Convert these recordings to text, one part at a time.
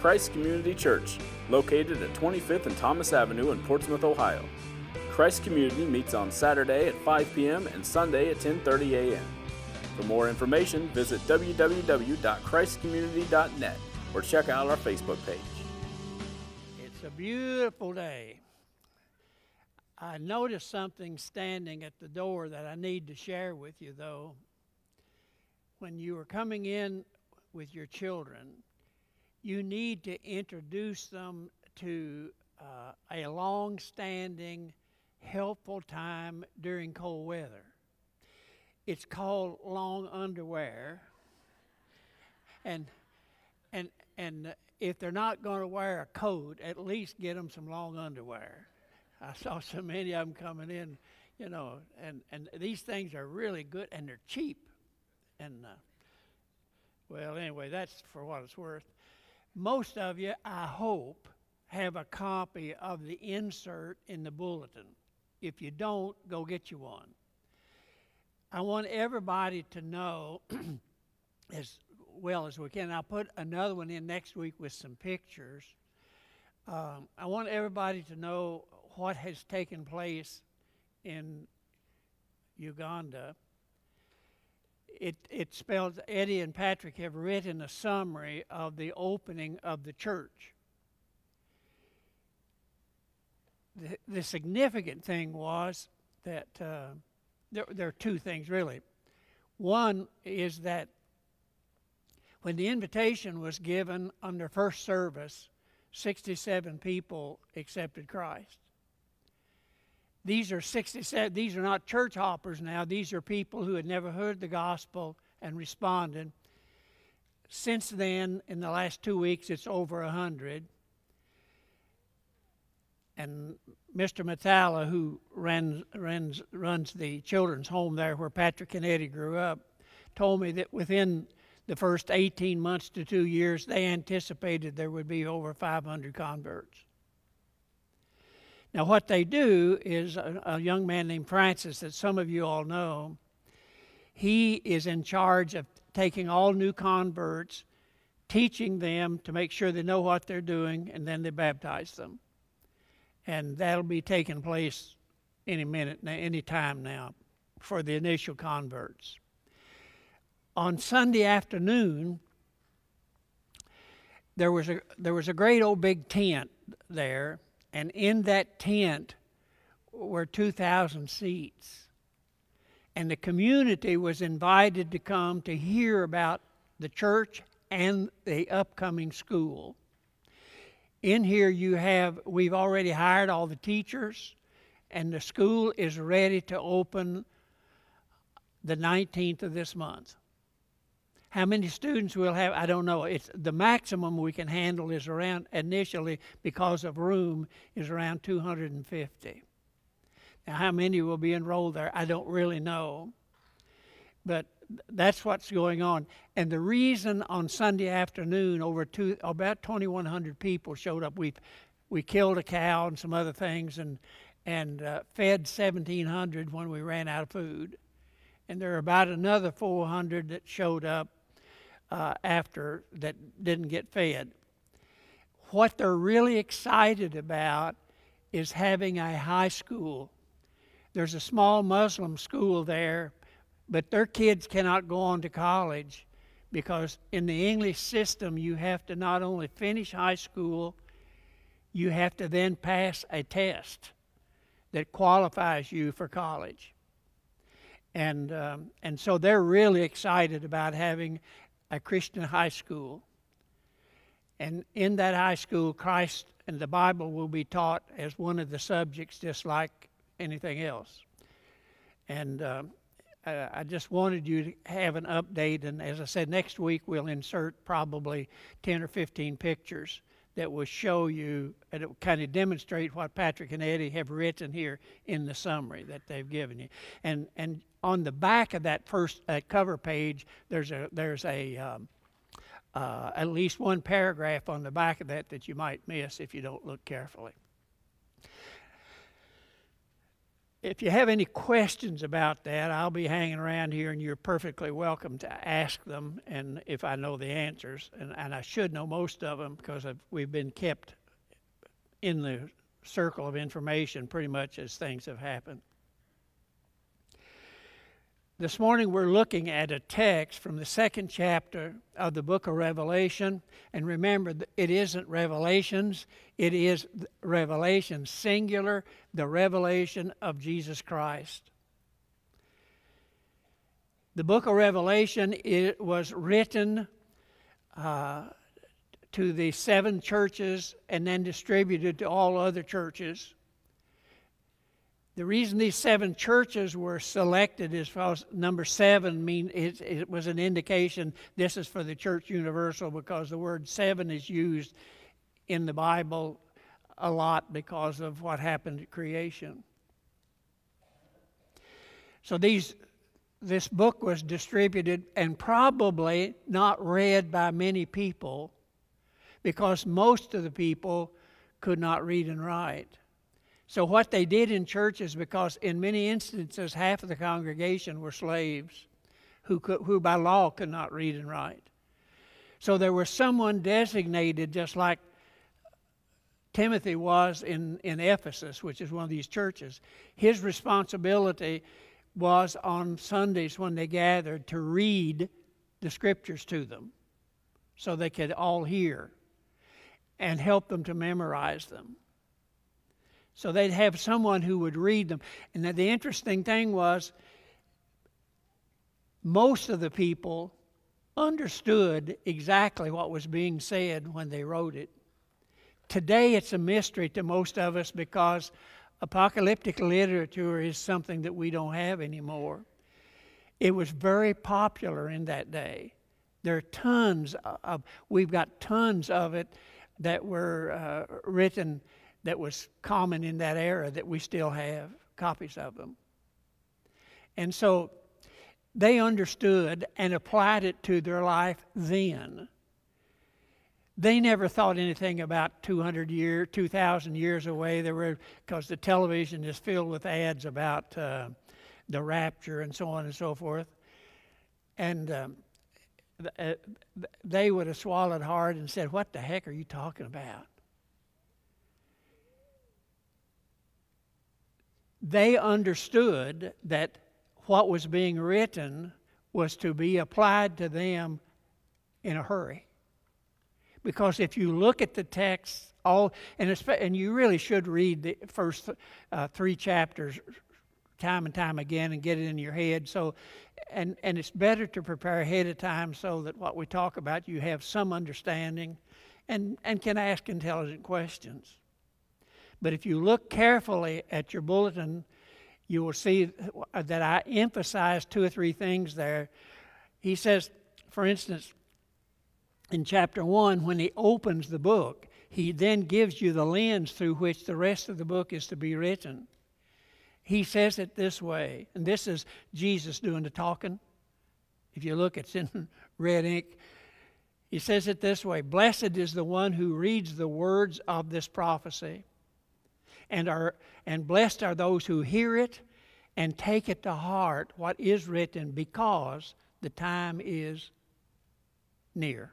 Christ Community Church, located at 25th and Thomas Avenue in Portsmouth, Ohio. Christ Community meets on Saturday at 5 p.m. and Sunday at 10:30 a.m. For more information, visit www.christcommunity.net or check out our Facebook page. It's a beautiful day. I noticed something standing at the door that I need to share with you, though. When you were coming in with your children, you need to introduce them to uh, a long standing, helpful time during cold weather. It's called long underwear. And, and, and if they're not going to wear a coat, at least get them some long underwear. I saw so many of them coming in, you know, and, and these things are really good and they're cheap. And, uh, well, anyway, that's for what it's worth. Most of you, I hope, have a copy of the insert in the bulletin. If you don't, go get you one. I want everybody to know as well as we can. I'll put another one in next week with some pictures. Um, I want everybody to know what has taken place in Uganda. It, it spells, Eddie and Patrick have written a summary of the opening of the church. The, the significant thing was that uh, there, there are two things really. One is that when the invitation was given under first service, 67 people accepted Christ. These are 67, these are not church hoppers now, these are people who had never heard the gospel and responded. Since then, in the last two weeks, it's over 100. And Mr. Matala, who runs, runs, runs the children's home there where Patrick and Eddie grew up, told me that within the first 18 months to two years, they anticipated there would be over 500 converts. Now, what they do is a, a, young man named Francis, that some of you all know, he is in charge of taking all new converts, teaching them to make sure they know what they're doing, and then they baptize them. And that'll be taking place any minute, any time now for the initial converts. On Sunday afternoon, there was a there was a great old big tent there and in that tent were 2,000 seats. And the community was invited to come to hear about the church and the upcoming school. In here, you have, we've already hired all the teachers, and the school is ready to open the 19th of this month. How many students we'll have, I don't know. It's the maximum we can handle is around initially because of room is around 250. Now, how many will be enrolled there? I don't really know, but that's what's going on. And the reason on Sunday afternoon, over two, about 2,100 people showed up. We we killed a cow and some other things, and and uh, fed 1,700 when we ran out of food. And there are about another 400 that showed up uh, after that didn't get fed. What they're really excited about is having a high school. There's a small Muslim school there, but their kids cannot go on to college because in the English system, you have to not only finish high school, you have to then pass a test that qualifies you for college. And, um, and so they're really excited about having a Christian high school. And in that high school, Christ and the Bible will be taught as one of the subjects, just like anything else. And uh, I just wanted you to have an update. And as I said, next week we'll insert probably 10 or 15 pictures that will show you and it will kind of demonstrate what Patrick and Eddie have written here in the summary that they've given you. And and on the back of that first uh, cover page, there's a there's a um, uh, at least one paragraph on the back of that that you might miss if you don't look carefully. If you have any questions about that, I'll be hanging around here and you're perfectly welcome to ask them and if I know the answers. And, and I should know most of them because I've, we've been kept in the circle of information pretty much as things have happened. This morning we're looking at a text from the second chapter of the book of Revelation. And remember, it isn't Revelations, it is Revelation singular, the revelation of Jesus Christ. The book of Revelation it was written uh, to the seven churches and then distributed to all other churches. The reason these seven churches were selected is because number seven mean it, it was an indication this is for the church universal because the word seven is used in the Bible a lot because of what happened at creation. So these this book was distributed and probably not read by many people because most of the people could not read and write. So, what they did in churches, because in many instances half of the congregation were slaves who, could, who by law could not read and write. So, there was someone designated, just like Timothy was in, in Ephesus, which is one of these churches. His responsibility was on Sundays when they gathered to read the scriptures to them so they could all hear and help them to memorize them. So they'd have someone who would read them. And the interesting thing was, most of the people understood exactly what was being said when they wrote it. Today, it's a mystery to most of us because apocalyptic literature is something that we don't have anymore. It was very popular in that day. There are tons of, we've got tons of it that were uh, written that was common in that era that we still have copies of them. And so they understood and applied it to their life then. They never thought anything about 200 years, 2,000 years away. There were because the television is filled with ads about uh, the rapture and so on and so forth. And um, uh, they would have swallowed hard and said, What the heck are you talking about? They understood that what was being written was to be applied to them in a hurry. Because if you look at the text, all and, and you really should read the first uh, three chapters time and time again and get it in your head. So, and and it's better to prepare ahead of time so that what we talk about you have some understanding, and and can ask intelligent questions. But if you look carefully at your bulletin, you will see that I emphasize two or three things there. He says, for instance, in chapter one, when he opens the book, he then gives you the lens through which the rest of the book is to be written. He says it this way, and this is Jesus doing the talking. If you look, it's in red ink. He says it this way Blessed is the one who reads the words of this prophecy, and, are, and blessed are those who hear it and take it to heart what is written, because the time is near.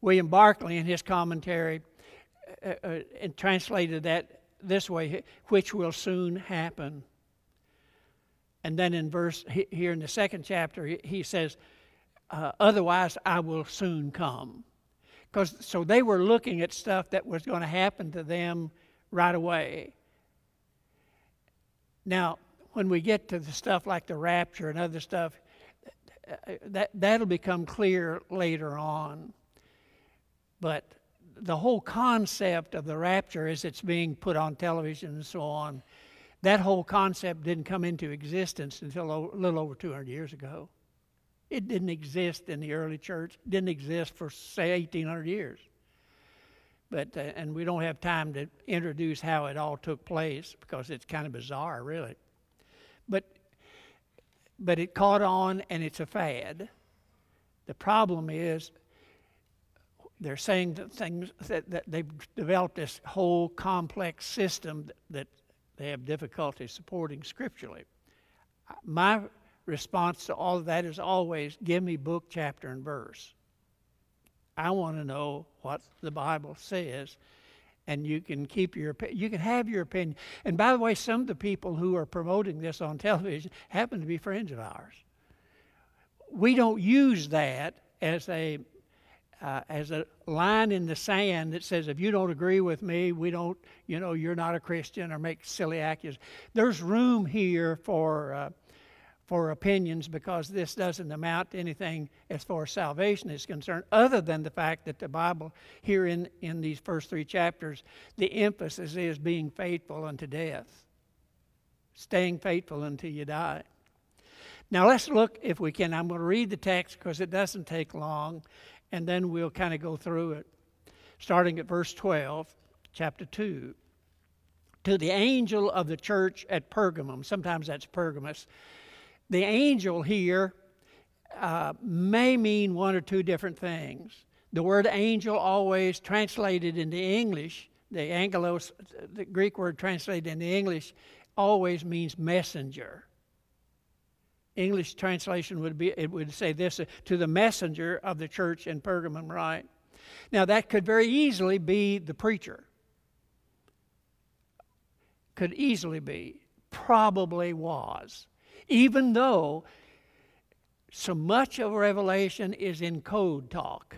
William Barclay, in his commentary, uh, uh, translated that this way, which will soon happen. And then in verse here in the second chapter, he says, uh, Otherwise, I will soon come. Because so they were looking at stuff that was going to happen to them right away. Now, when we get to the stuff like the rapture and other stuff, that that'll become clear later on. But the whole concept of the rapture as it's being put on television and so on, that whole concept didn't come into existence until a little over 200 years ago. It didn't exist in the early church, it didn't exist for, say, 1800 years. But, uh, and we don't have time to introduce how it all took place because it's kind of bizarre, really. But, but it caught on and it's a fad. The problem is they're saying things that, that they've developed this whole complex system that, that they have difficulty supporting scripturally. My response to all of that is always give me book, chapter, and verse. I want to know what the Bible says, and you can keep your you can have your opinion. And by the way, some of the people who are promoting this on television happen to be friends of ours. We don't use that as a uh, as a line in the sand that says, if you don't agree with me, we don't, you know, you're not a Christian or make silly accusations. There's room here for, uh, for opinions because this doesn't amount to anything as far as salvation is concerned, other than the fact that the Bible, here in, in these first three chapters, the emphasis is being faithful unto death, staying faithful until you die. Now let's look, if we can. I'm going to read the text because it doesn't take long and then we'll kind of go through it. Starting at verse 12, chapter 2. To the angel of the church at Pergamum, sometimes that's Pergamus, the angel here uh, may mean one or two different things. The word angel always translated into English, the angelos, the Greek word translated into English, always means messenger. English translation would be it would say this to the messenger of the church in Pergamum, right? Now that could very easily be the preacher. Could easily be, probably was. Even though so much of Revelation is in code talk.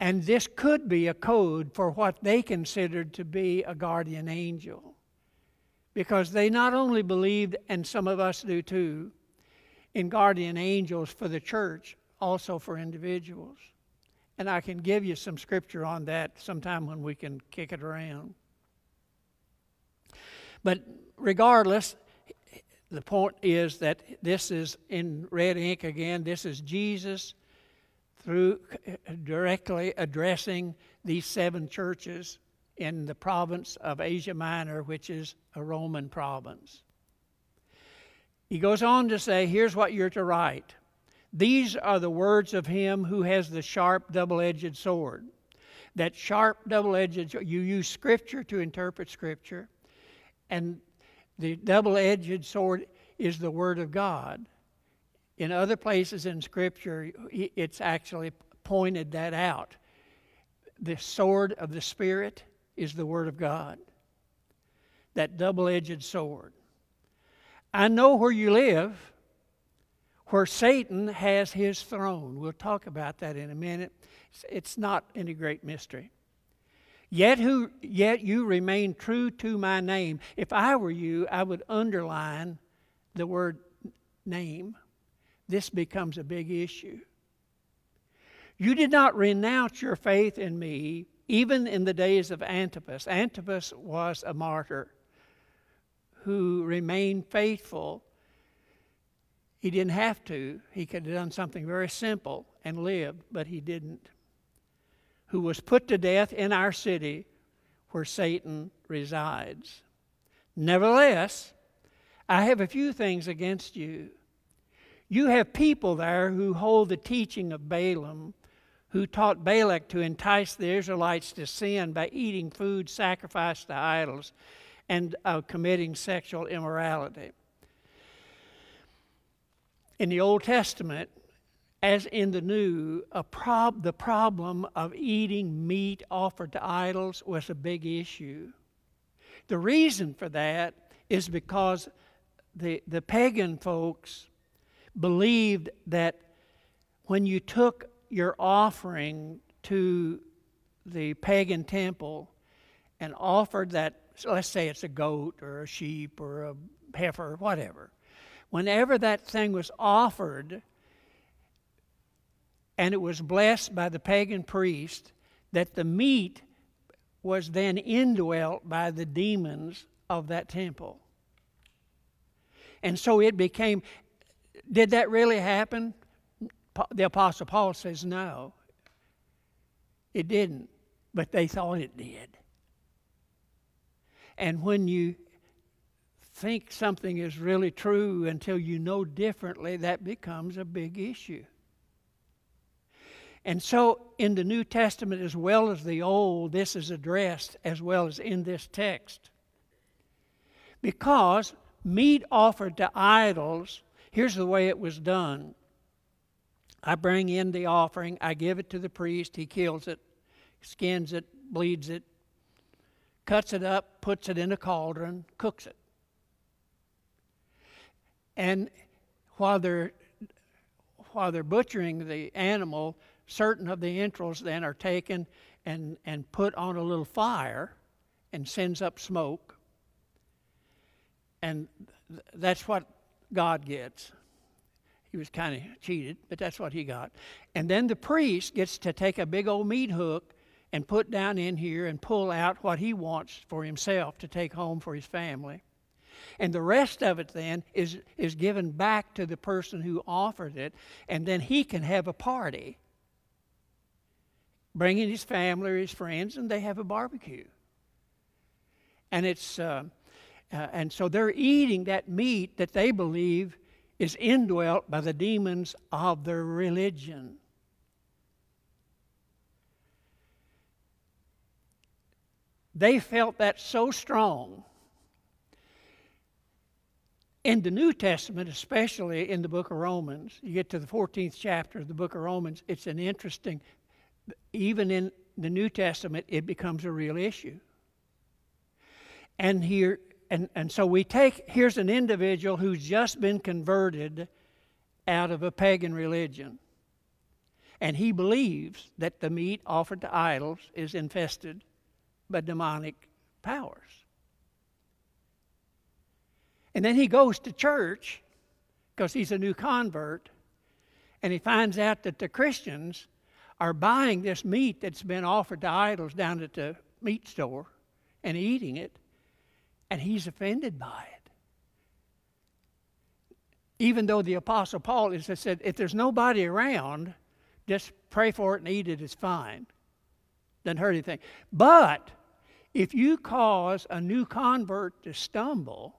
And this could be a code for what they considered to be a guardian angel because they not only believed, and some of us do too, in guardian angels for the church, also for individuals. And I can give you some scripture on that sometime when we can kick it around. But regardless, the point is that this is in red ink again. This is Jesus through directly addressing these seven churches in the province of Asia Minor, which is a Roman province. He goes on to say, here's what you're to write. These are the words of him who has the sharp, double edged sword. That sharp, double edged, you use scripture to interpret scripture, and the double edged sword is the word of God. In other places in scripture, it's actually pointed that out. The sword of the Spirit is the Word of God, that double edged sword. I know where you live, where Satan has his throne. We'll talk about that in a minute. It's not any great mystery. Yet, who, yet you remain true to my name. If I were you, I would underline the word name. This becomes a big issue. You did not renounce your faith in me, even in the days of Antipas. Antipas was a martyr who remained faithful. He didn't have to, he could have done something very simple and lived, but he didn't. Who was put to death in our city where Satan resides. Nevertheless, I have a few things against you. You have people there who hold the teaching of Balaam who taught Balak to entice the Israelites to sin by eating food sacrificed to idols and uh, committing sexual immorality. In the Old Testament, as in the New, prob- the problem of eating meat offered to idols was a big issue. The reason for that is because the, the pagan folks believed that when you took your offering to the pagan temple and offered that, let's say it's a goat or a sheep or a heifer, whatever, whenever that thing was offered and it was blessed by the pagan priest, that the meat was then indwelt by the demons of that temple. And so it became, did that really happen? the Apostle Paul says no, it didn't, but they thought it did. And when you think something is really true until you know differently, that becomes a big issue. And so, in the New Testament as well as the Old, this is addressed as well as in this text. Because meat offered to idols, here's the way it was done. I bring in the offering, I give it to the priest, he kills it, skins it, bleeds it, cuts it up, puts it in a cauldron, cooks it. And while they're while they're butchering the animal, certain of the entrails then are taken and, and put on a little fire and sends up smoke. And th- that's what God gets. He was kind of cheated, but that's what he got. And then the priest gets to take a big old meat hook and put down in here and pull out what he wants for himself to take home for his family. And the rest of it then is, is given back to the person who offered it, and then he can have a party, bringing his family or his friends, and they have a barbecue. And it's, uh, uh, and so they're eating that meat that they believe is indwelt by the demons of their religion. They felt that so strong in the New Testament, especially in the book of Romans, you get to the 14th chapter of the book of Romans, it's an interesting, even in the New Testament, it becomes a real issue. And here, and, and so we take, here's an individual who's just been converted out of a pagan religion. And he believes that the meat offered to idols is infested by demonic powers. And then he goes to church because he's a new convert, and he finds out that the Christians are buying this meat that's been offered to idols down at the meat store and eating it, and he's offended by it. Even though the Apostle Paul is said, if there's nobody around, just pray for it and eat it, it's fine. Doesn't hurt anything. But if you cause a new convert to stumble,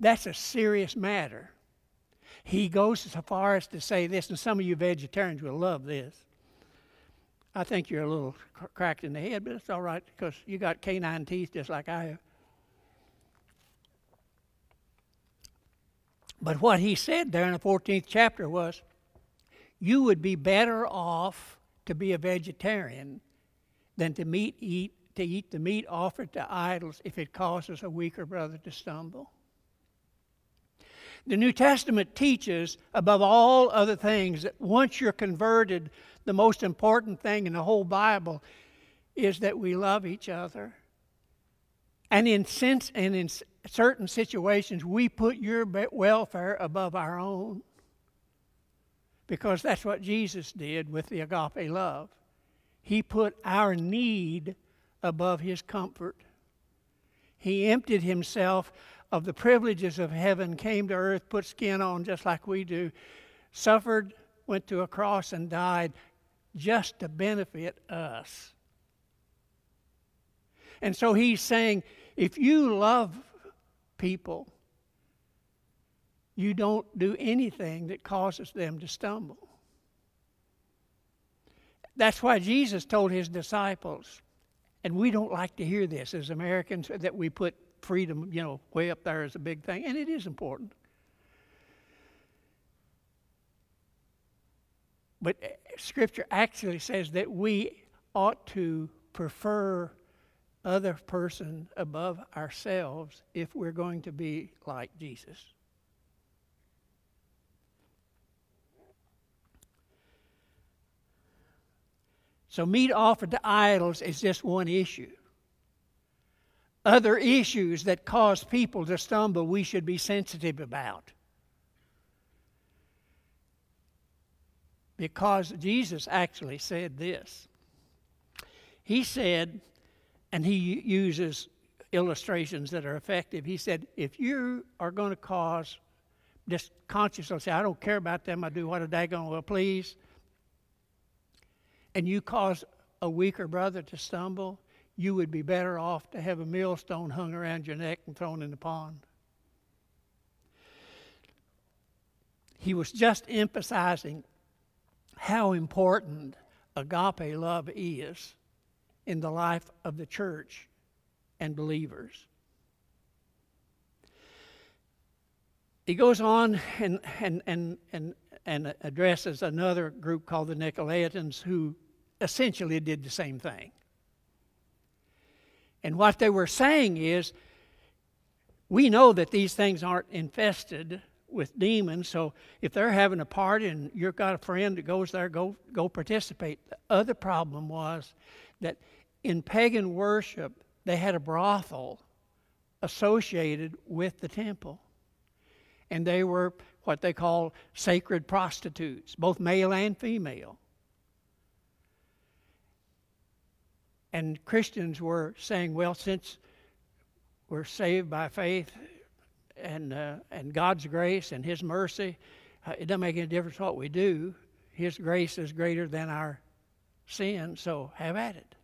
that's a serious matter. He goes so far as to say this, and some of you vegetarians will love this. I think you're a little cracked in the head, but it's all right because you got canine teeth just like I have. But what he said there in the 14th chapter was you would be better off to be a vegetarian than to meet, eat, to eat the meat offered to idols if it causes a weaker brother to stumble. The New Testament teaches, above all other things, that once you're converted, the most important thing in the whole Bible is that we love each other. And in, sense, and in certain situations, we put your welfare above our own. Because that's what Jesus did with the agape love. He put our need above his comfort. He emptied himself of the privileges of heaven, came to earth, put skin on just like we do, suffered, went to a cross, and died just to benefit us. And so he's saying if you love people, you don't do anything that causes them to stumble. That's why Jesus told his disciples, and we don't like to hear this as Americans, that we put freedom, you know, way up there is a big thing, and it is important. But eh, Scripture actually says that we ought to prefer other person above ourselves if we're going to be like Jesus. So, meat offered to idols is just one issue other issues that cause people to stumble we should be sensitive about. Because Jesus actually said this. He said, and he uses illustrations that are effective. He said, if you are going to cause, just consciously say, I don't care about them, I do what a daggone will please, and you cause a weaker brother to stumble, you would be better off to have a millstone hung around your neck and thrown in the pond. He was just emphasizing how important agape love is in the life of the church and believers. He goes on and, and, and, and, and addresses another group called the Nicolaitans who essentially did the same thing. And what they were saying is, we know that these things aren't infested with demons, so if they're having a party and you've got a friend that goes there, go, go participate. The other problem was that in pagan worship, they had a brothel associated with the temple. And they were what they call sacred prostitutes, both male and female. And Christians were saying, well, since we're saved by faith and, uh, and God's grace and His mercy, uh, it doesn't make any difference what we do. His grace is greater than our sin, so have at it.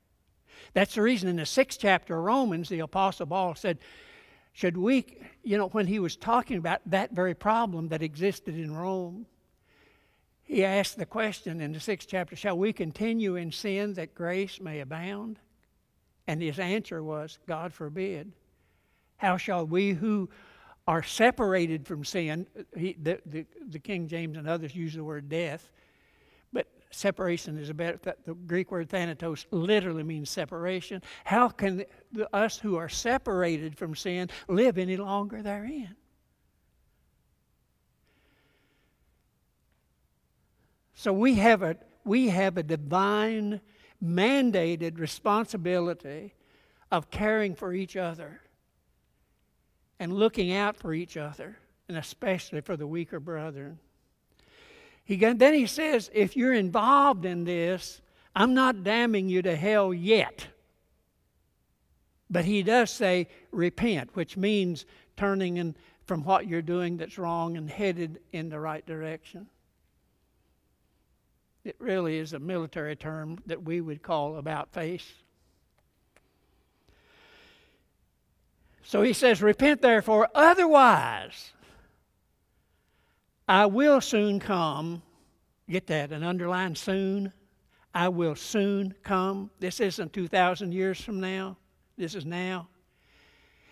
That's the reason in the sixth chapter of Romans, the Apostle Paul said, Should we, you know, when he was talking about that very problem that existed in Rome, he asked the question in the sixth chapter Shall we continue in sin that grace may abound? And his answer was, God forbid. How shall we who are separated from sin, he, the, the, the, King James and others use the word death, but separation is a better, the Greek word thanatos literally means separation. How can us who are separated from sin live any longer therein? So we have a, we have a divine mandated responsibility of caring for each other and looking out for each other, and especially for the weaker brethren. He, then he says, if you're involved in this, I'm not damning you to hell yet. But he does say repent, which means turning in, from what you're doing that's wrong and headed in the right direction. It really is a military term that we would call about face. So he says, Repent therefore, otherwise I will soon come. Get that, an underline soon. I will soon come. This isn't 2,000 years from now, this is now.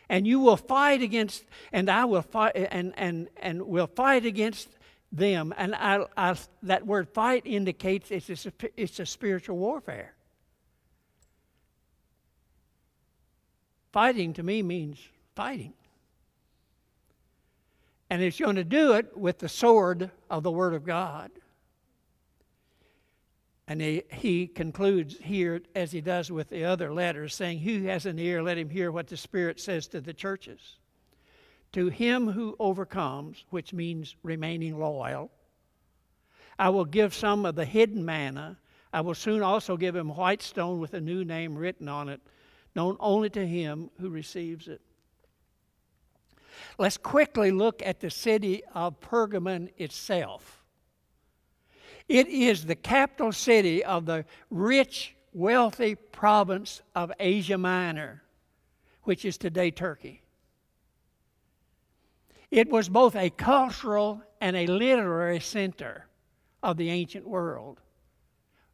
And you will fight against, and I will fight, and, and, and will fight against them. And I, I, that word fight indicates it's a, it's a spiritual warfare. Fighting to me means fighting. And it's going to do it with the sword of the Word of God. And he, he concludes here, as he does with the other letters, saying, Who has an ear, let him hear what the Spirit says to the churches. To him who overcomes, which means remaining loyal, I will give some of the hidden manna. I will soon also give him white stone with a new name written on it, known only to him who receives it. Let's quickly look at the city of Pergamon itself. It is the capital city of the rich, wealthy province of Asia Minor, which is today Turkey. It was both a cultural and a literary center of the ancient world,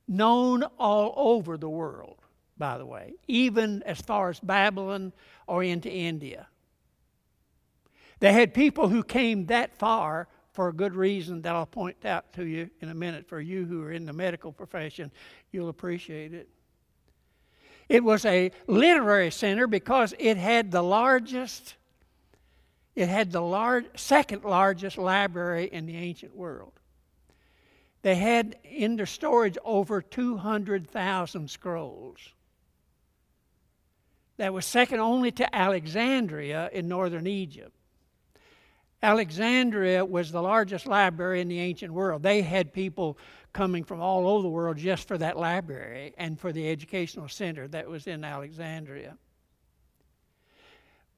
known all over the world, by the way, even as far as Babylon or into India. They had people who came that far for a good reason that I'll point out to you in a minute. For you who are in the medical profession, you'll appreciate it. It was a literary center because it had the largest it had the large, second largest library in the ancient world. They had in their storage over 200,000 scrolls. That was second only to Alexandria in northern Egypt. Alexandria was the largest library in the ancient world. They had people coming from all over the world just for that library and for the educational center that was in Alexandria.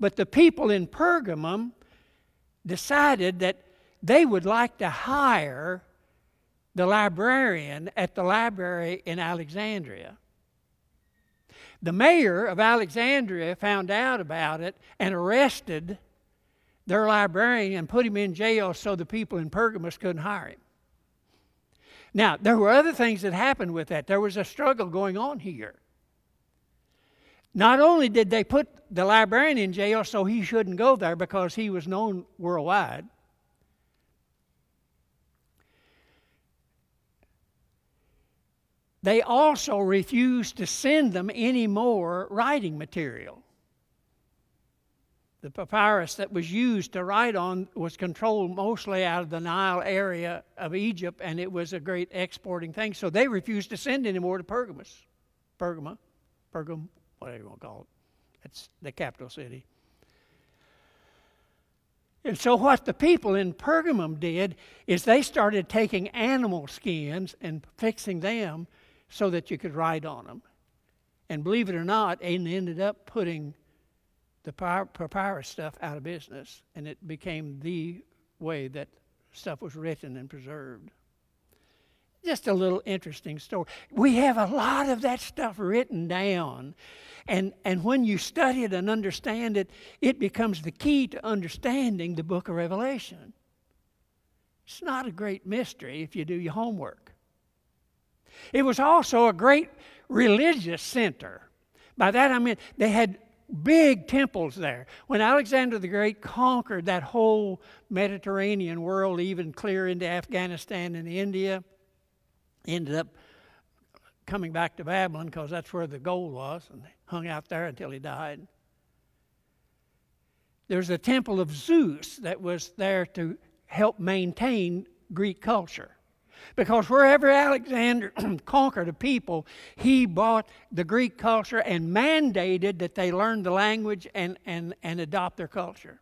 But the people in Pergamum decided that they would like to hire the librarian at the library in Alexandria. The mayor of Alexandria found out about it and arrested their librarian and put him in jail so the people in Pergamus couldn't hire him. Now, there were other things that happened with that. There was a struggle going on here. Not only did they put the librarian in jail so he shouldn't go there because he was known worldwide, they also refused to send them any more writing material. The papyrus that was used to write on was controlled mostly out of the Nile area of Egypt, and it was a great exporting thing. So they refused to send any more to Pergamus, Pergama, Pergam, whatever you want to call it. It's the capital city. And so, what the people in Pergamum did is they started taking animal skins and fixing them so that you could write on them. And believe it or not, they ended up putting the papyrus stuff out of business, and it became the way that stuff was written and preserved. Just a little interesting story. We have a lot of that stuff written down, and, and when you study it and understand it, it becomes the key to understanding the book of Revelation. It's not a great mystery if you do your homework. It was also a great religious center. By that I mean they had big temples there. When Alexander the Great conquered that whole Mediterranean world, even clear into Afghanistan and India, ended up coming back to Babylon because that's where the gold was and hung out there until he died. There's a temple of Zeus that was there to help maintain Greek culture. Because wherever Alexander conquered a people, he brought the Greek culture and mandated that they learn the language and, and, and adopt their culture.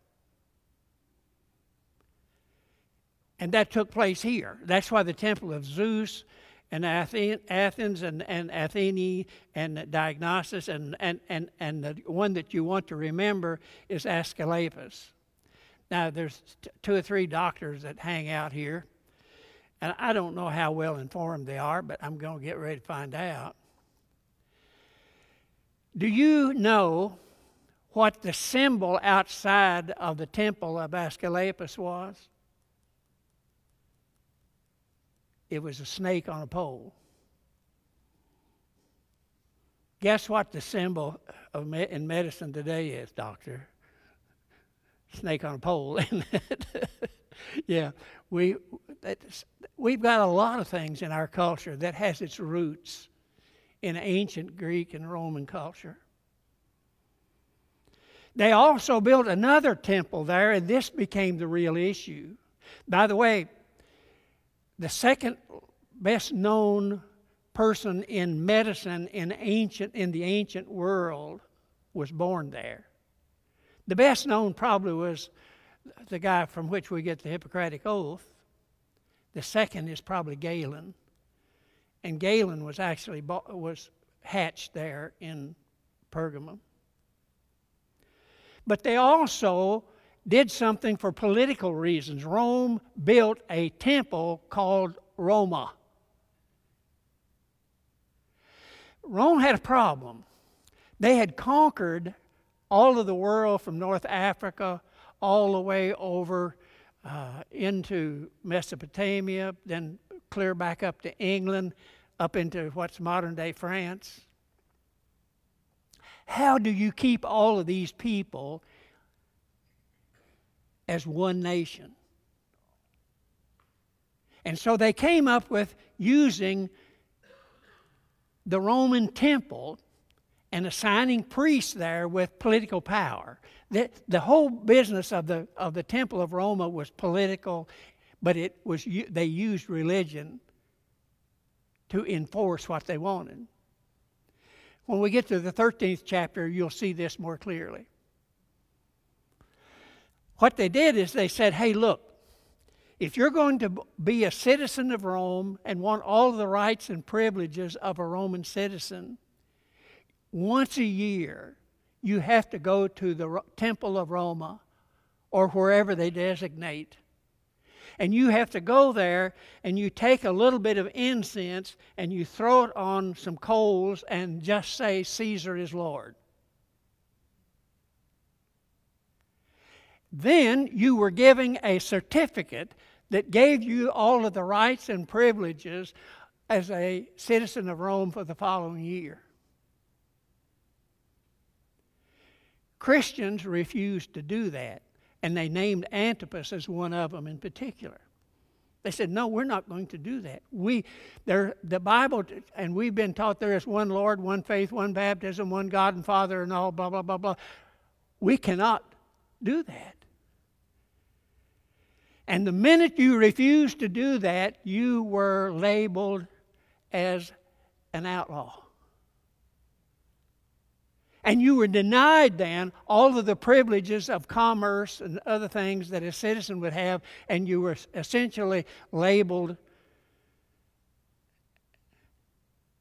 And that took place here. That's why the temple of Zeus and Athens and, and Athene and Dionysus, and, and, and, and the one that you want to remember is Asclepius. Now, there's two or three doctors that hang out here and I don't know how well informed they are, but I'm going to get ready to find out. Do you know what the symbol outside of the temple of Asclepius was? It was a snake on a pole. Guess what the symbol me- in medicine today is, doctor? Snake on a pole, isn't it? yeah, we we've got a lot of things in our culture that has its roots in ancient Greek and Roman culture. They also built another temple there, and this became the real issue. By the way, the second best known person in medicine in ancient in the ancient world was born there. The best known probably was the guy from which we get the Hippocratic Oath, the second is probably Galen. And Galen was actually was hatched there in Pergamum. But they also did something for political reasons. Rome built a temple called Roma. Rome had a problem. They had conquered all of the world from North Africa all the way over uh, into Mesopotamia, then clear back up to England, up into what's modern day France. How do you keep all of these people as one nation? And so they came up with using the Roman temple and assigning priests there with political power. The, the whole business of the, of the Temple of Roma was political, but it was, they used religion to enforce what they wanted. When we get to the 13th chapter, you'll see this more clearly. What they did is they said, hey, look, if you're going to be a citizen of Rome and want all the rights and privileges of a Roman citizen, once a year, you have to go to the Temple of Roma or wherever they designate. And you have to go there and you take a little bit of incense and you throw it on some coals and just say, Caesar is Lord. Then you were giving a certificate that gave you all of the rights and privileges as a citizen of Rome for the following year. Christians refused to do that, and they named Antipas as one of them in particular. They said, No, we're not going to do that. We, there, the Bible, and we've been taught there is one Lord, one faith, one baptism, one God and Father, and all, blah, blah, blah, blah. We cannot do that. And the minute you refused to do that, you were labeled as an outlaw. And you were denied then all of the privileges of commerce and other things that a citizen would have, and you were essentially labeled.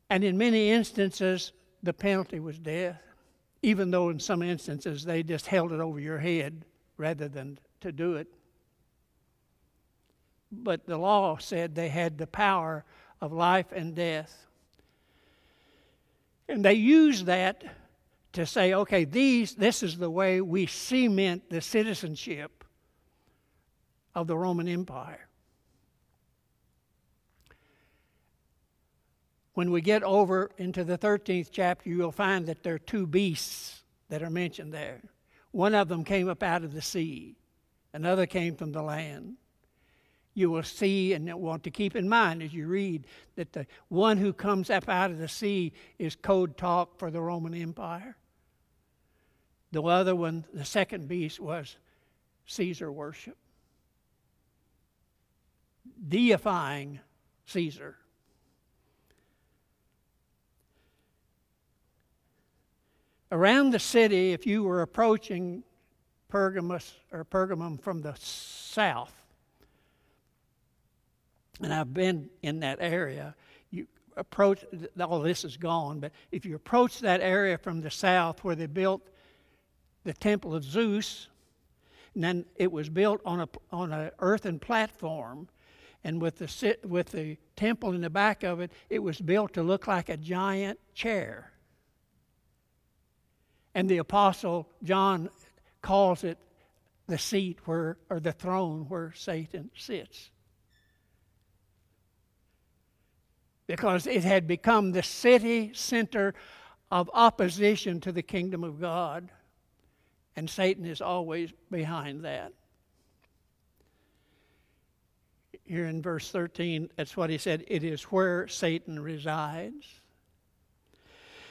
And in many instances, the penalty was death, even though in some instances they just held it over your head rather than to do it. But the law said they had the power of life and death. And they used that to say, okay, these, this is the way we cement the citizenship of the Roman Empire. When we get over into the 13th chapter, you'll find that there are two beasts that are mentioned there. One of them came up out of the sea, another came from the land you will see and want to keep in mind as you read that the one who comes up out of the sea is code talk for the Roman Empire. The other one, the second beast, was Caesar worship, deifying Caesar. Around the city, if you were approaching Pergamus or Pergamum from the south, and I've been in that area. You approach, all this is gone, but if you approach that area from the south where they built the temple of Zeus, and then it was built on a on an earthen platform, and with the with the temple in the back of it, it was built to look like a giant chair. And the apostle John calls it the seat where or the throne where Satan sits. Because it had become the city center of opposition to the kingdom of God. And Satan is always behind that. Here in verse 13, that's what he said it is where Satan resides.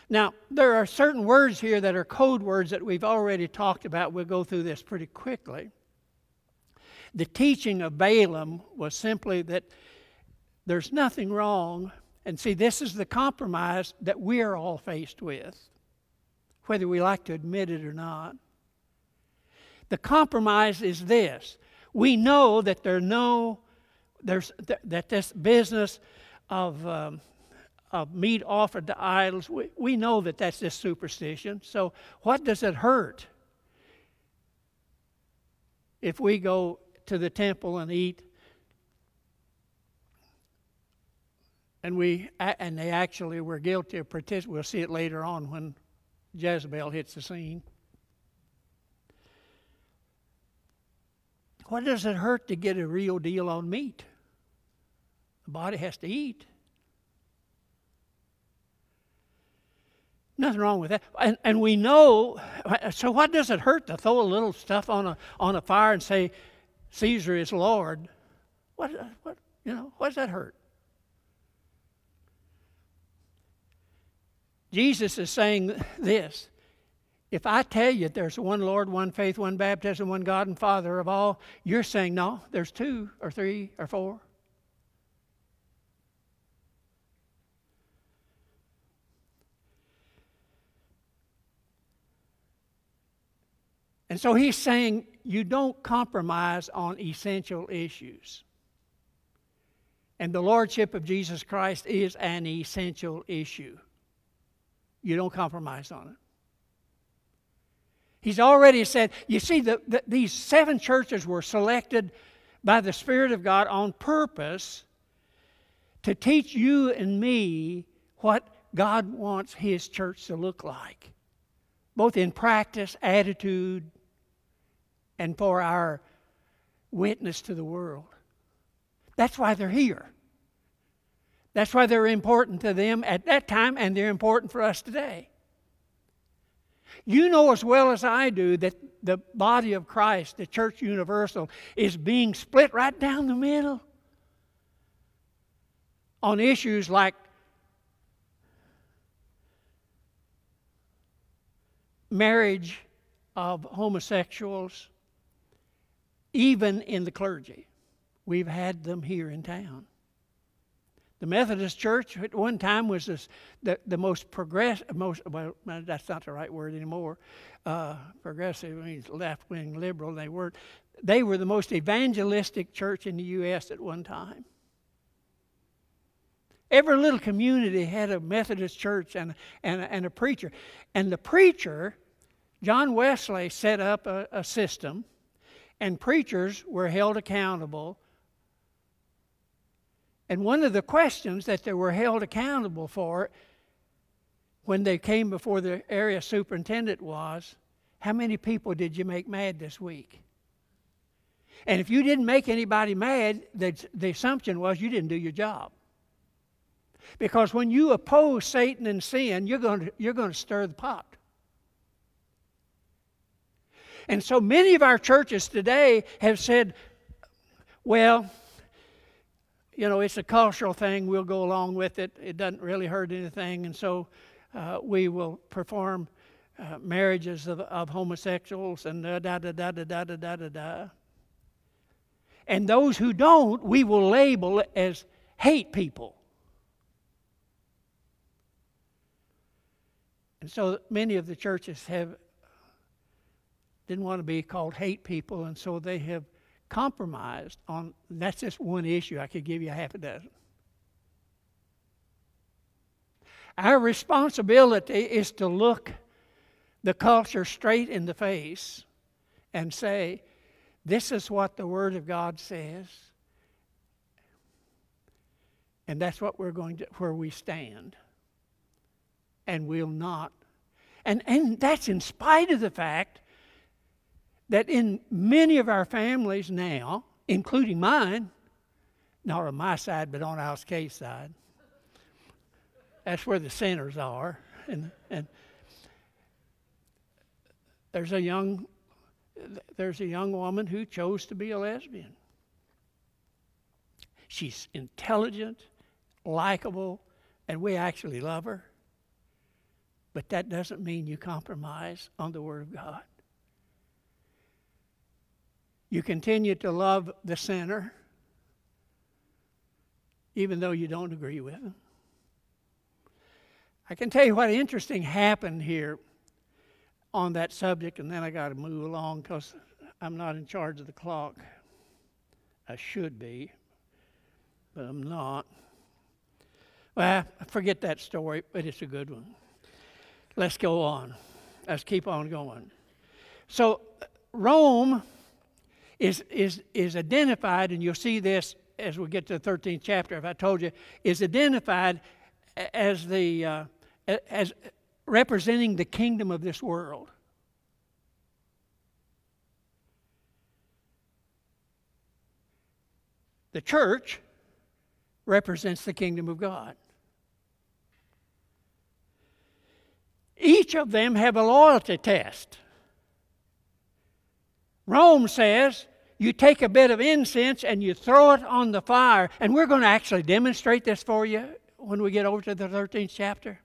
Now, there are certain words here that are code words that we've already talked about. We'll go through this pretty quickly. The teaching of Balaam was simply that there's nothing wrong and see, this is the compromise that we're all faced with, whether we like to admit it or not. The compromise is this we know that there no there's that this business of um, of meat offered to idols we, we know that that's just superstition so what does it hurt if we go to the temple and eat And we and they actually were guilty of participating. We'll see it later on when Jezebel hits the scene. What does it hurt to get a real deal on meat? The body has to eat. Nothing wrong with that. And, and we know, so what does it hurt to throw a little stuff on a, on a fire and say, Caesar is Lord? What, what, you know, what does that hurt? Jesus is saying this if I tell you there's one Lord, one faith, one baptism, one God and Father of all, you're saying, no, there's two or three or four. And so he's saying you don't compromise on essential issues. And the Lordship of Jesus Christ is an essential issue. You don't compromise on it. He's already said, you see, the, the, these seven churches were selected by the Spirit of God on purpose to teach you and me what God wants His church to look like, both in practice, attitude, and for our witness to the world. That's why they're here. That's why they're important to them at that time, and they're important for us today. You know as well as I do that the body of Christ, the church universal, is being split right down the middle. on issues like marriage of homosexuals, even in the clergy. We've had them here in town. The Methodist Church at one time was this, the, the most progressive, most, well, that's not the right word anymore. Uh, progressive means left wing liberal. They weren't. They were the most evangelistic church in the U.S. at one time. Every little community had a Methodist church and, and, and a preacher. And the preacher, John Wesley, set up a, a system, and preachers were held accountable and one of the questions that they were held accountable for when they came before the area superintendent was how many people did you make mad this week? And if you didn't make anybody mad, the, the assumption was you didn't do your job. Because when you oppose Satan and sin, you're going to, you're going to stir the pot. And so many of our churches today have said, well, you know, it's a cultural thing. We'll go along with it. It doesn't really hurt anything. And so uh, we will perform uh, marriages of, of, homosexuals and da da da da da da da da da. And those who don't, we will label as hate people. And so many of the churches have didn't want to be called hate people, and so they have compromised on that's just one issue. I could give you a half a dozen. Our responsibility is to look the culture straight in the face and say, This is what the Word of God says. And that's what we're going to, where we stand. And we'll not. And, and that's in spite of the fact that in many of our families now, including mine, not on my side, but on Alice Kay's side, that's where the sinners are. And, and there's a young there's a young woman who chose to be a lesbian. She's intelligent, likable, and we actually love her. But that doesn't mean you compromise on the Word of God. You continue to love the sinner, even though you don't agree with him. I can tell you what interesting happened here on that subject, and then I got to move along because I'm not in charge of the clock. I should be, but I'm not. Well, forget that story, but it's a good one. Let's go on. Let's keep on going. So, Rome is, is, is identified, and you'll see this as we get to the 13th chapter, if I told you, is identified as the uh, as representing the kingdom of this world. The church represents the kingdom of God. Each of them have a loyalty test. Rome says you take a bit of incense and you throw it on the fire. And we're going to actually demonstrate this for you when we get over to the 13th chapter.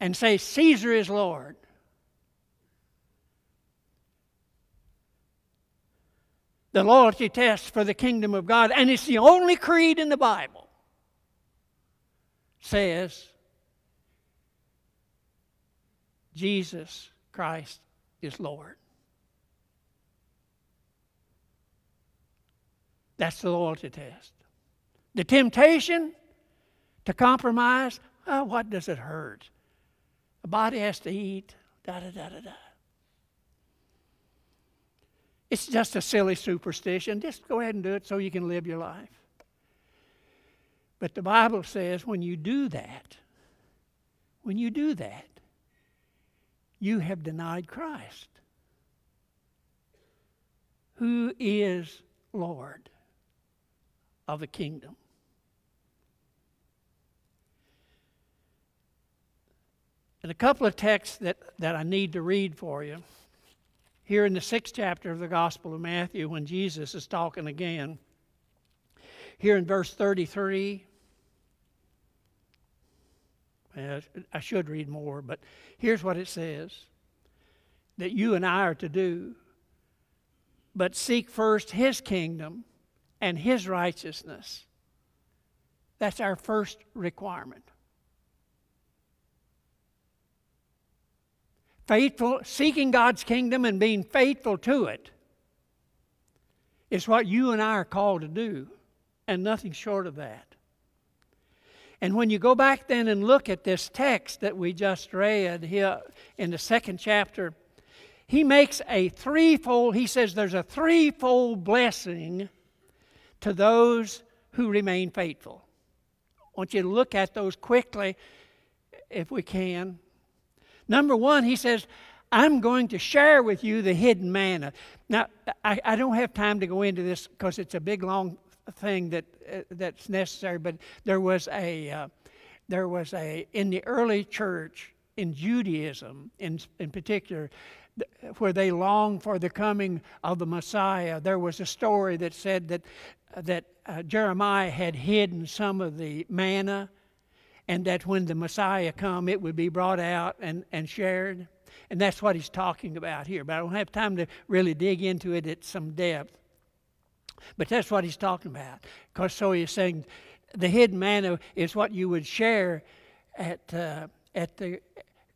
And say, Caesar is Lord. The loyalty test for the kingdom of God, and it's the only creed in the Bible, says Jesus Christ is Lord. That's the loyalty test. The temptation to compromise, oh, what does it hurt? The body has to eat, da da da da da. It's just a silly superstition. Just go ahead and do it so you can live your life. But the Bible says when you do that, when you do that, you have denied Christ, who is Lord of the kingdom. And a couple of texts that, that I need to read for you. Here in the sixth chapter of the Gospel of Matthew, when Jesus is talking again, here in verse 33. I should read more, but here's what it says that you and I are to do. But seek first His kingdom and His righteousness. That's our first requirement. Faithful, seeking God's kingdom and being faithful to it is what you and I are called to do, and nothing short of that. And when you go back then and look at this text that we just read here in the second chapter, he makes a threefold, he says there's a threefold blessing to those who remain faithful. I want you to look at those quickly if we can. Number one, he says, I'm going to share with you the hidden manna. Now, I, I don't have time to go into this because it's a big, long thing that uh, that's necessary. But there was a uh, there was a in the early church in Judaism, in in particular, where they longed for the coming of the Messiah. There was a story that said that that uh, Jeremiah had hidden some of the manna, and that when the Messiah come, it would be brought out and, and shared. And that's what he's talking about here. But I don't have time to really dig into it at some depth. But that's what he's talking about. Because so he's saying the hidden manna is what you would share at, uh, at the,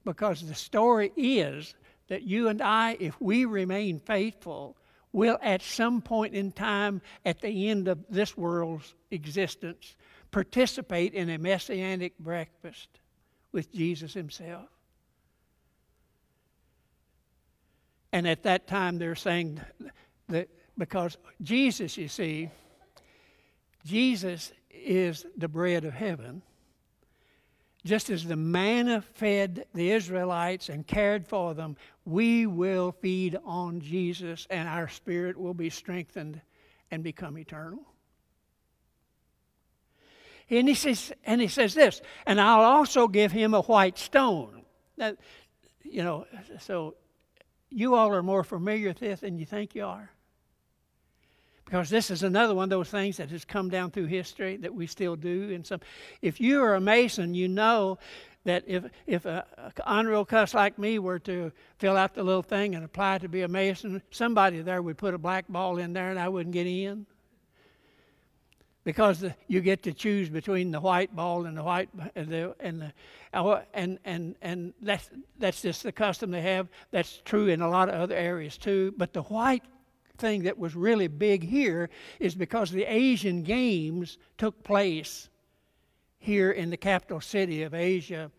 because the story is that you and I, if we remain faithful, will at some point in time at the end of this world's existence participate in a messianic breakfast with Jesus himself. And at that time, they're saying that because Jesus, you see, Jesus is the bread of heaven. Just as the manna fed the Israelites and cared for them, we will feed on Jesus and our spirit will be strengthened and become eternal. And he says, and he says this, and I'll also give him a white stone. That, you know, so you all are more familiar with this than you think you are. Because this is another one of those things that has come down through history that we still do. And some, if you are a Mason, you know that if if a, a honorable cuss like me were to fill out the little thing and apply to be a Mason, somebody there would put a black ball in there and I wouldn't get in. Because the, you get to choose between the white ball and the white and the and the oh, and and and that's that's just the custom they have. That's true in a lot of other areas too. But the white thing that was really big here is because the Asian Games took place here in the capital city of Asia,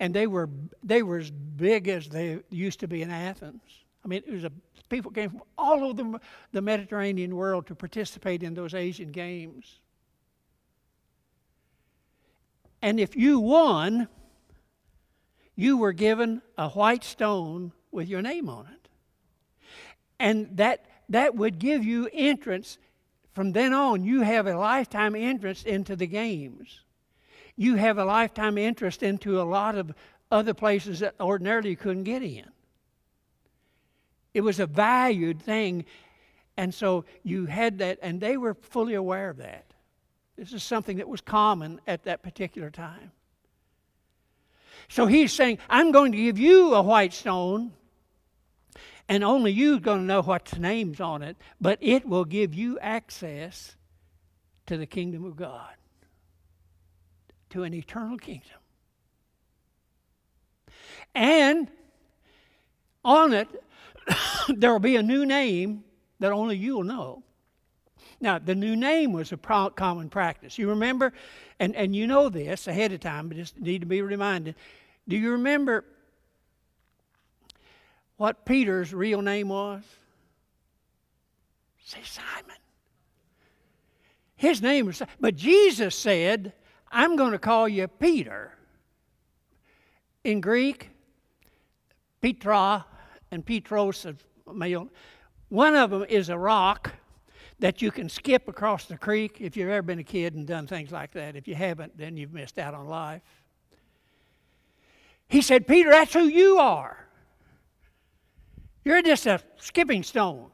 and they were they were as big as they used to be in Athens. I mean, it was a people came from all over the, the Mediterranean world to participate in those Asian Games. And if you won, you were given a white stone with your name on it. And that, that would give you entrance. From then on, you have a lifetime entrance into the games. You have a lifetime interest into a lot of other places that ordinarily you couldn't get in. It was a valued thing. And so you had that, and they were fully aware of that. This is something that was common at that particular time. So he's saying, I'm going to give you a white stone and only you're going to know what's name's on it, but it will give you access to the kingdom of God, to an eternal kingdom. And on it, there will be a new name that only you will know. Now, the new name was a common practice. You remember, and, and you know this ahead of time, but just need to be reminded. Do you remember what Peter's real name was? Say Simon. His name was, but Jesus said, I'm going to call you Peter. In Greek, Petra and Petros. One of them is a rock that you can skip across the creek if you've ever been a kid and done things like that. If you haven't, then you've missed out on life. He said, Peter, that's who you are. You're just a skipping stone.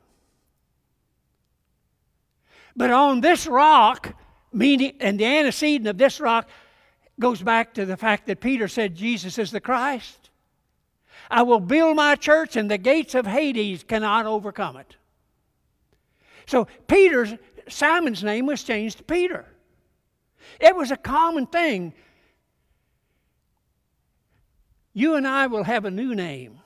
But on this rock, meaning, and the antecedent of this rock goes back to the fact that Peter said Jesus is the Christ. I will build my church, and the gates of Hades cannot overcome it. So Peter's Simon's name was changed to Peter. It was a common thing. You and I will have a new name.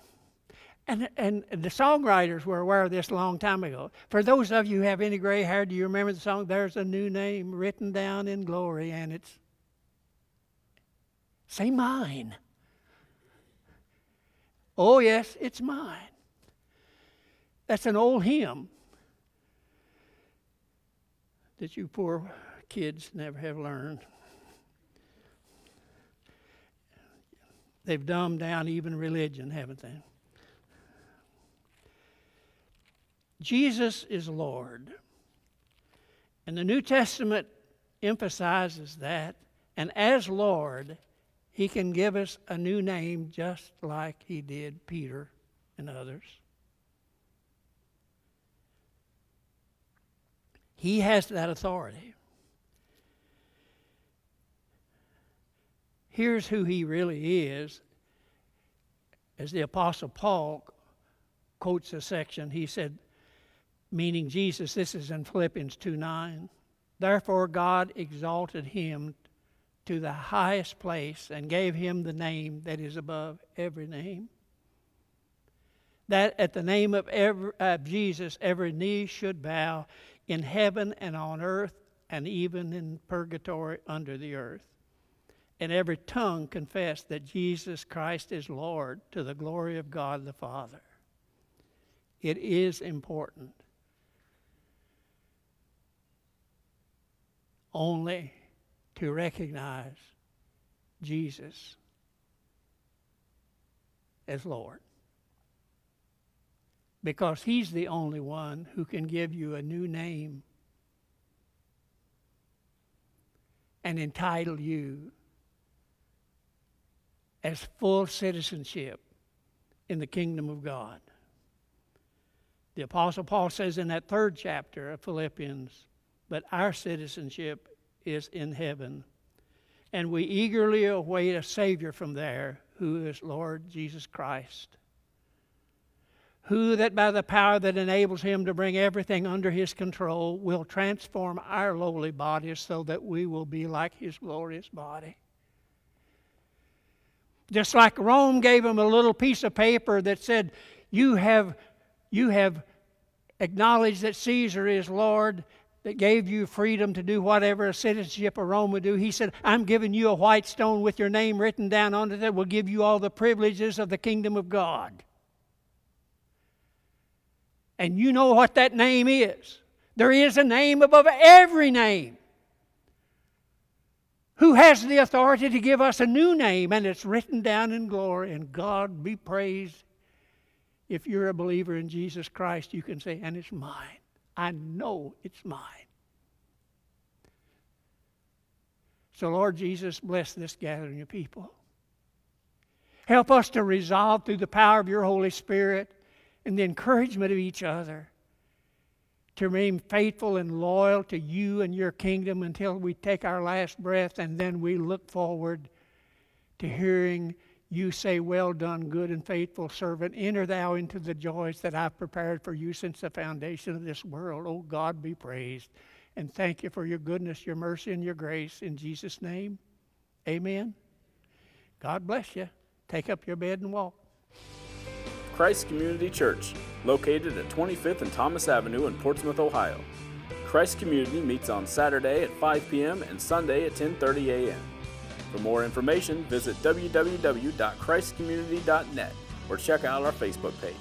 And, and the songwriters were aware of this a long time ago. For those of you who have any gray hair, do you remember the song, There's a New Name Written Down in Glory, and it's, say mine. Oh, yes, it's mine. That's an old hymn that you poor kids never have learned. They've dumbed down even religion, haven't they? Jesus is Lord. And the New Testament emphasizes that. And as Lord, He can give us a new name just like He did Peter and others. He has that authority. Here's who he really is. As the Apostle Paul quotes a section, he said, meaning Jesus, this is in Philippians 2 9. Therefore, God exalted him to the highest place and gave him the name that is above every name. That at the name of every, uh, Jesus, every knee should bow in heaven and on earth and even in purgatory under the earth. And every tongue confess that Jesus Christ is Lord to the glory of God the Father. It is important. Only to recognize Jesus as Lord because He's the only one who can give you a new name and entitle you as full citizenship in the kingdom of God. The Apostle Paul says in that third chapter of Philippians, but our citizenship is in heaven, and we eagerly await a Savior from there, who is Lord Jesus Christ who that by the power that enables him to bring everything under his control will transform our lowly bodies so that we will be like his glorious body. Just like Rome gave him a little piece of paper that said, You have, you have acknowledged that Caesar is Lord, that gave you freedom to do whatever a citizenship of Rome would do. He said, I'm giving you a white stone with your name written down on it that will give you all the privileges of the kingdom of God. And you know what that name is. There is a name above every name. Who has the authority to give us a new name, and it's written down in glory, and God be praised. If you're a believer in Jesus Christ, you can say, and it's mine. I know it's mine. So, Lord Jesus, bless this gathering of people. Help us to resolve through the power of your Holy Spirit and the encouragement of each other to remain faithful and loyal to you and your kingdom until we take our last breath and then we look forward to hearing you say, Well done, good and faithful servant. Enter thou into the joys that I've prepared for you since the foundation of this world. Oh, God be praised. And thank you for your goodness, your mercy, and your grace. In Jesus' name, amen. God bless you. Take up your bed and walk. Christ Community Church, located at 25th and Thomas Avenue in Portsmouth, Ohio. Christ Community meets on Saturday at 5 p.m. and Sunday at 10:30 a.m. For more information, visit www.christcommunity.net or check out our Facebook page.